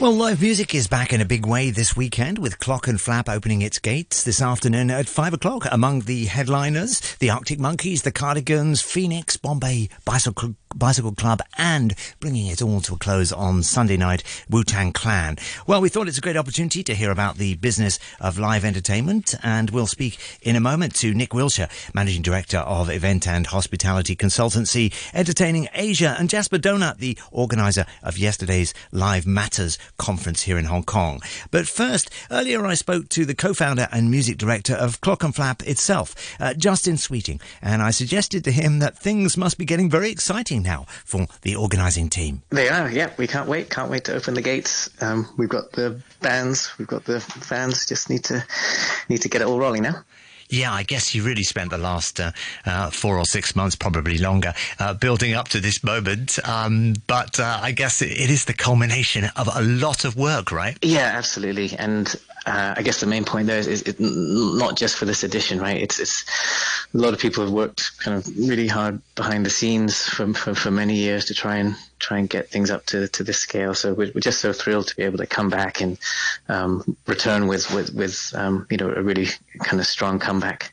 Well, live music is back in a big way this weekend with Clockenflap opening its gates this afternoon at 5 o'clock. Among the headliners, the Arctic Monkeys, the Cardigans, Phoenix, Bombay Bicycle, Bicycle Club, and bringing it all to a close on Sunday night, Wu-Tang Clan. Well, we thought it's a great opportunity to hear about the business of live entertainment, and we'll speak in a moment to Nick Willsher, Managing Director of Event and Hospitality Consultancy, Entertaining Asia, and Jasper Donat, the organizer of yesterday's Live Matters conference here in Hong Kong. But first, earlier I spoke to the co-founder and music director of Clockenflap itself, uh, Justin Sweeting, and I suggested to him that things must be getting very exciting now for the organising team. They are, yeah. We can't wait. Can't wait to open the gates. Um, we've got the bands, we've got the fans. Just need to need to get it all rolling now. Yeah, I guess you really spent the last uh, uh, four or six months, probably longer, uh, building up to this moment. Um, but uh, I guess it, it is the culmination of a lot of work, right? Yeah, absolutely. And uh, I guess the main point there is, is it, not just for this edition, right? It's, it's a lot of people have worked kind of really hard behind the scenes for, for, for many years to try and try and get things up to, to this scale. So we're, we're just so thrilled to be able to come back and um, return with with, with um, you know a really kind of strong comeback.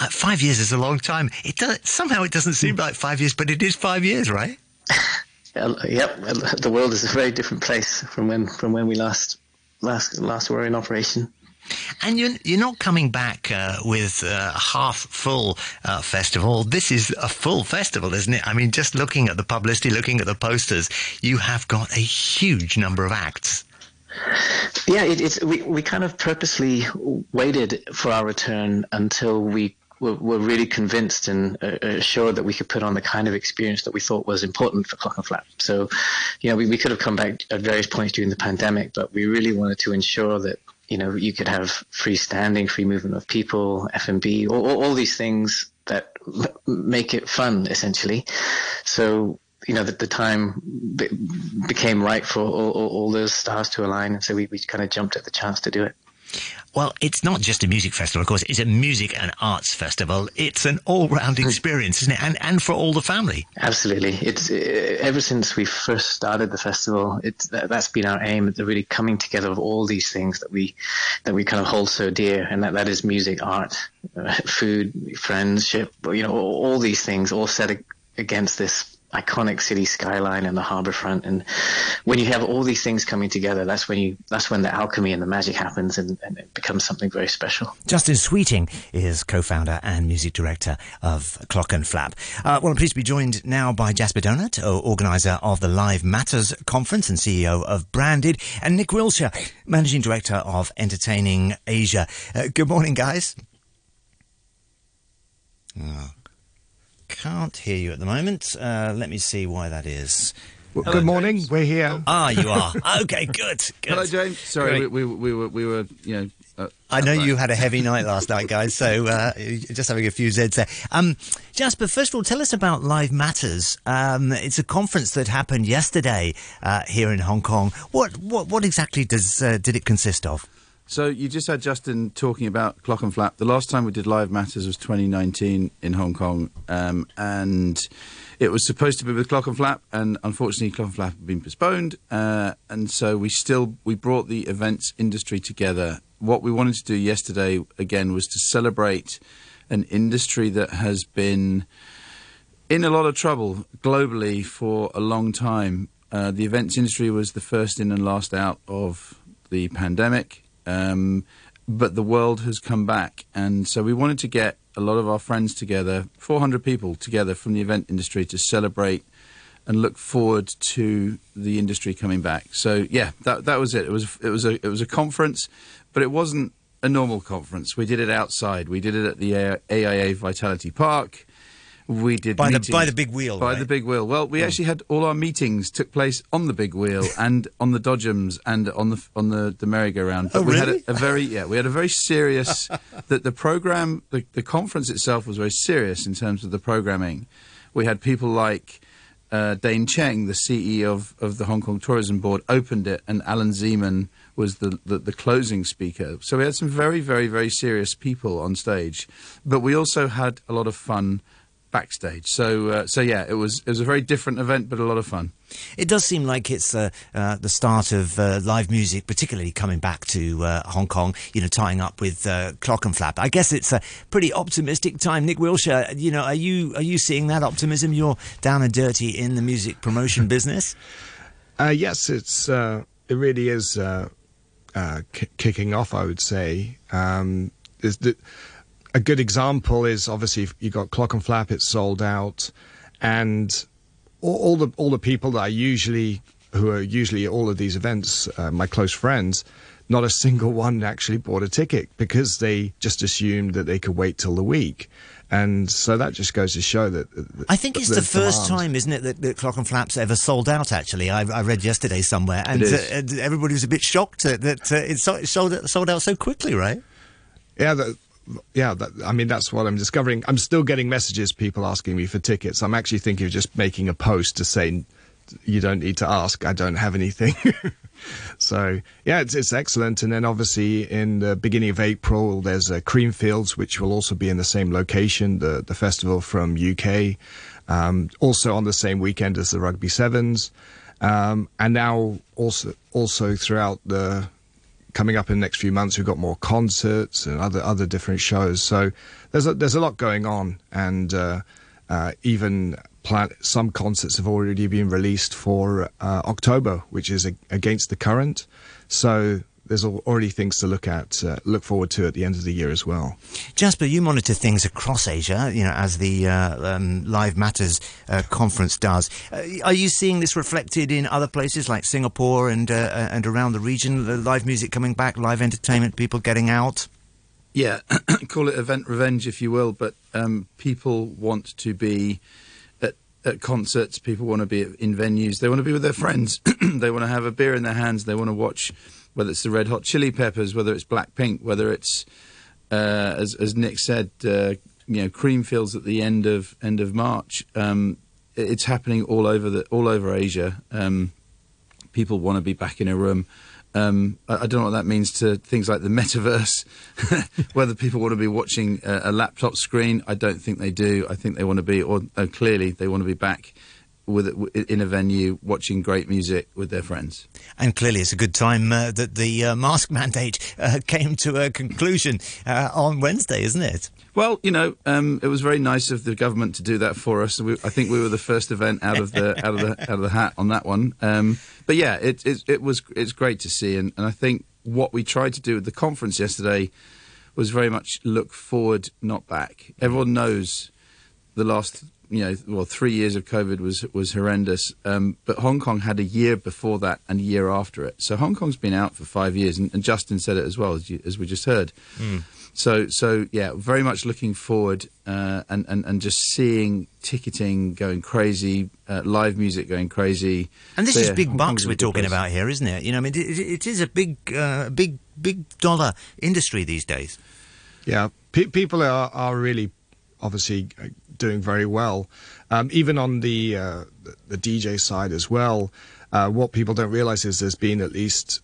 Uh, five years is a long time. It does, somehow it doesn't seem like five years, but it is five years, right? yep, the world is a very different place from when from when we last last last were in operation. And you're, you're not coming back uh, with a half full uh, festival. This is a full festival, isn't it? I mean, just looking at the publicity, looking at the posters, you have got a huge number of acts. Yeah, it, it's we, we kind of purposely waited for our return until we were, were really convinced and uh, assured that we could put on the kind of experience that we thought was important for Clockenflap. So, you know, we, we could have come back at various points during the pandemic, but we really wanted to ensure that you know you could have free standing, free movement of people, F and B, all, all these things that make it fun essentially. So you know, that the time be- became right for all, all, all, those stars to align, and so we, we kind of jumped at the chance to do it. Well, it's not just a music festival, of course. It's a music and arts festival. It's an all-round hmm. experience, isn't it? And and for all the family. Absolutely. It's uh, ever since we first started the festival. It's that, has been our aim. The really coming together of all these things that we that we kind of hold so dear, and that that is music, art, uh, food, friendship. You know, all, all these things all set against this iconic city skyline and the harbor front. And when you have all these things coming together, that's when you that's when the alchemy and the magic happens, and, and it becomes something very special. Justin Sweeting is co-founder and music director of Clockenflap. Uh, well, I'm pleased to be joined now by Jasper Donat, organizer of the Live Matters conference and CEO of Branded, and Nick Willsher, managing director of Entertaining Asia. Uh, good morning, guys. Oh, can't hear you at the moment. Uh, let me see why that is. Well, good morning. James. We're here. Ah, you are. okay, good. good. Hello, James. Sorry, we, we, we, were we were you know. Uh, I know you had a heavy night last night, guys. So uh, just having a few Zeds there. Um, Jasper, first of all, tell us about Live Matters. Um, it's a conference that happened yesterday uh, here in Hong Kong. What what what exactly does uh, did it consist of? So you just had Justin talking about Clockenflap. The last time we did Live Matters was 2019 in Hong Kong, um, and it was supposed to be with Clockenflap, and unfortunately Clockenflap had been postponed, uh, and so we still we brought the events industry together. What we wanted to do yesterday again was to celebrate an industry that has been in a lot of trouble globally for a long time. Uh, the events industry was the first in and last out of the pandemic. Um, but the world has come back, and so we wanted to get a lot of our friends together, 400 people together from the event industry to celebrate and look forward to the industry coming back. So yeah, that that was it. It was it was a it was a conference, but it wasn't a normal conference. We did it outside. We did it at the AIA Vitality Park. We did by the by the big wheel. By right? the big wheel. Well, we actually had all our meetings took place on the big wheel and on the dodgems and on the on the, the merry-go-round. But oh, we really? had a, a, very yeah, we had a very serious that the program the, the conference itself was very serious in terms of the programming. We had people like uh, Dane Cheng, the CEO of, of the Hong Kong Tourism Board, opened it, and Alan Zeman was the, the, the, closing speaker. So we had some very, very, very serious people on stage. But we also had a lot of fun backstage. So uh, so yeah, it was it was a very different event, but a lot of fun. It does seem like it's uh, uh, the start of uh, live music, particularly coming back to uh, Hong Kong. You know, tying up with uh, Flap. I guess it's a pretty optimistic time. Nick Willsher, you know, are you are you seeing that optimism? You're down and dirty in the music promotion business. Uh, yes, it's it really is k- kicking off. I would say. Um, the, a good example is obviously you got Clockenflap, it's sold out, and all, all, the all the people that I usually who are usually at all of these events, uh, my close friends, not a single one actually bought a ticket because they just assumed that they could wait till the week. And so that just goes to show that. that I think it's the, first time, isn't it, that, that Flaps ever sold out. Actually, I, I read yesterday somewhere, and, uh, everybody was a bit shocked that, that uh, it sold, sold out so quickly, right? Yeah, the, yeah, that, I mean, that's what I'm discovering. I'm still getting messages, people asking me for tickets. I'm actually thinking of just making a post to say, you don't need to ask. I don't have anything. so, yeah, it's, it's excellent. And then obviously in the beginning of April, there's a Creamfields, which will also be in the same location, the, the festival from UK. Um, also on the same weekend as the Rugby Sevens. Um, and now also, also throughout the, coming up in the next few months, we've got more concerts and other other different shows. So there's a, there's a lot going on, and uh, uh, even plan- some concerts have already been released for uh, October, which is a- against the current. So there's already things to look at, uh, look forward to at the end of the year as well. Jasper, you monitor things across Asia, you know, as the uh, um, Live Matters uh, conference does. Uh, are you seeing this reflected in other places like Singapore and uh, uh, and around the region? The live music coming back, live entertainment, people getting out. Yeah, call it event revenge if you will, but um, people want to be at concerts. People want to be in venues. They want to be with their friends. they want to have a beer in their hands. They want to watch whether it's the Red Hot Chili Peppers, whether it's Blackpink, whether it's uh, as as Nick said, uh, you know, Creamfields at the end of end of March. Um, it's happening all over the all over Asia. Um, people want to be back in a room. Um, I, I, don't know what that means to things like the metaverse. Whether people want to be watching a, a, laptop screen, I don't think they do. I think they want to be, or uh, clearly they want to be back with in a venue watching great music with their friends. And clearly, it's a good time uh, that the uh, mask mandate uh, came to a conclusion uh, on Wednesday, isn't it? Well, you know, um, it was very nice of the government to do that for us. We, I think we were the first event out of the out of the out of the hat on that one. Um, but yeah, it, it, it was it's great to see, and, and I think what we tried to do at the conference yesterday was very much look forward, not back. Everyone knows the last you know, well, three years of COVID was was horrendous. Um, but Hong Kong had a year before that and a year after it. So Hong Kong's been out for five years, and, and Justin said it as well as, you, as we just heard. Mm. So, so yeah, very much looking forward uh, and, and and just seeing ticketing going crazy, uh, live music going crazy. And this so, is yeah, big Hong bucks we're talking place. about here, isn't it? You know, I mean, it, it is a big, uh, big, big dollar industry these days. Yeah, P- people are are really obviously uh, doing very well. Um, even on the, uh, the, DJ side as well, uh, what people don't realize is there's been at least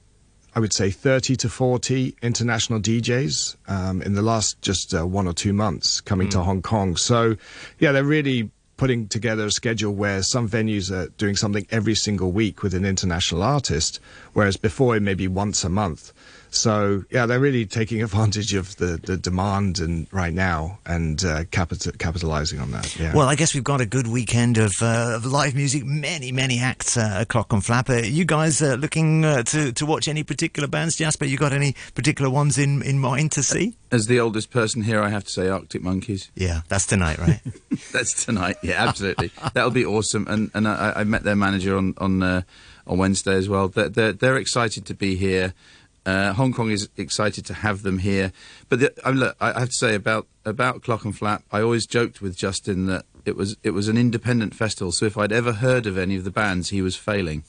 I would say 30 to 40 international DJs um, in the last just uh, one or two months coming mm. to Hong Kong. So, yeah, they're really putting together a schedule where some venues are doing something every single week with an international artist, whereas before it may be once a month. So yeah, they're really taking advantage of the, the demand and right now and uh, capital, capitalizing on that. Yeah. Well, I guess we've got a good weekend of, uh, of live music, many many acts uh, at Clockenflap. Uh, you guys uh, looking uh, to to watch any particular bands, Jasper? You got any particular ones in in mind to see? As the oldest person here, I have to say Arctic Monkeys. Yeah, that's tonight, right? that's tonight. Yeah, absolutely. That'll be awesome. And and I, I met their manager on on on Wednesday as well. They're, they're, they're excited to be here. Uh, Hong Kong is excited to have them here. But the, I, look, I have to say about about Clockenflap, I always joked with Justin that it was it was an independent festival. So if I'd ever heard of any of the bands, he was failing.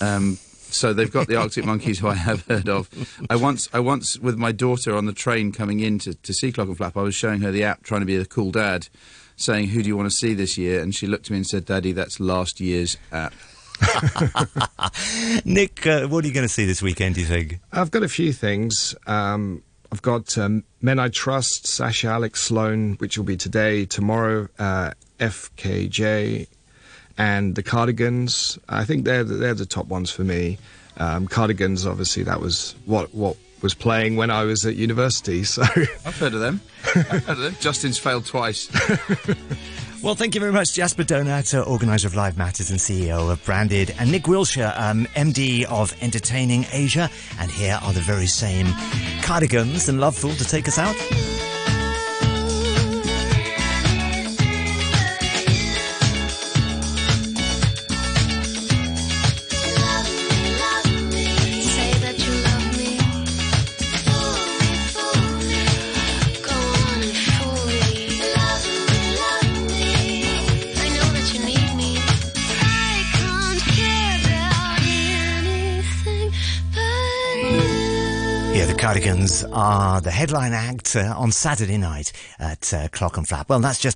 Um, so they've got the Arctic Monkeys, who I have heard of. I once, I once, with my daughter on the train coming in to, to see Clockenflap, I was showing her the app, trying to be a cool dad, saying, "Who do you want to see this year?" And she looked at me and said, "Daddy, that's last year's app." Nick, uh, what are you going to see this weekend, do you think? I've got a few things. Um, I've got um, Men I Trust, Sasha Alex Sloan, which will be today. Tomorrow, uh, FKJ, and the Cardigans. I think they're the, they're the top ones for me. Um, Cardigans, obviously, that was what what was playing when I was at university. So I've heard of them. I've heard of them. Justin's failed twice. Well, thank you very much, Jasper Donat, uh, organizer of Live Matters and CEO of Branded, and Nick Willsher, um, MD of Entertaining Asia. And here are the very same Cardigans and Lovefool to take us out. Cardigans are the headline act uh, on Saturday night at uh, Clockenflap. Well, that's just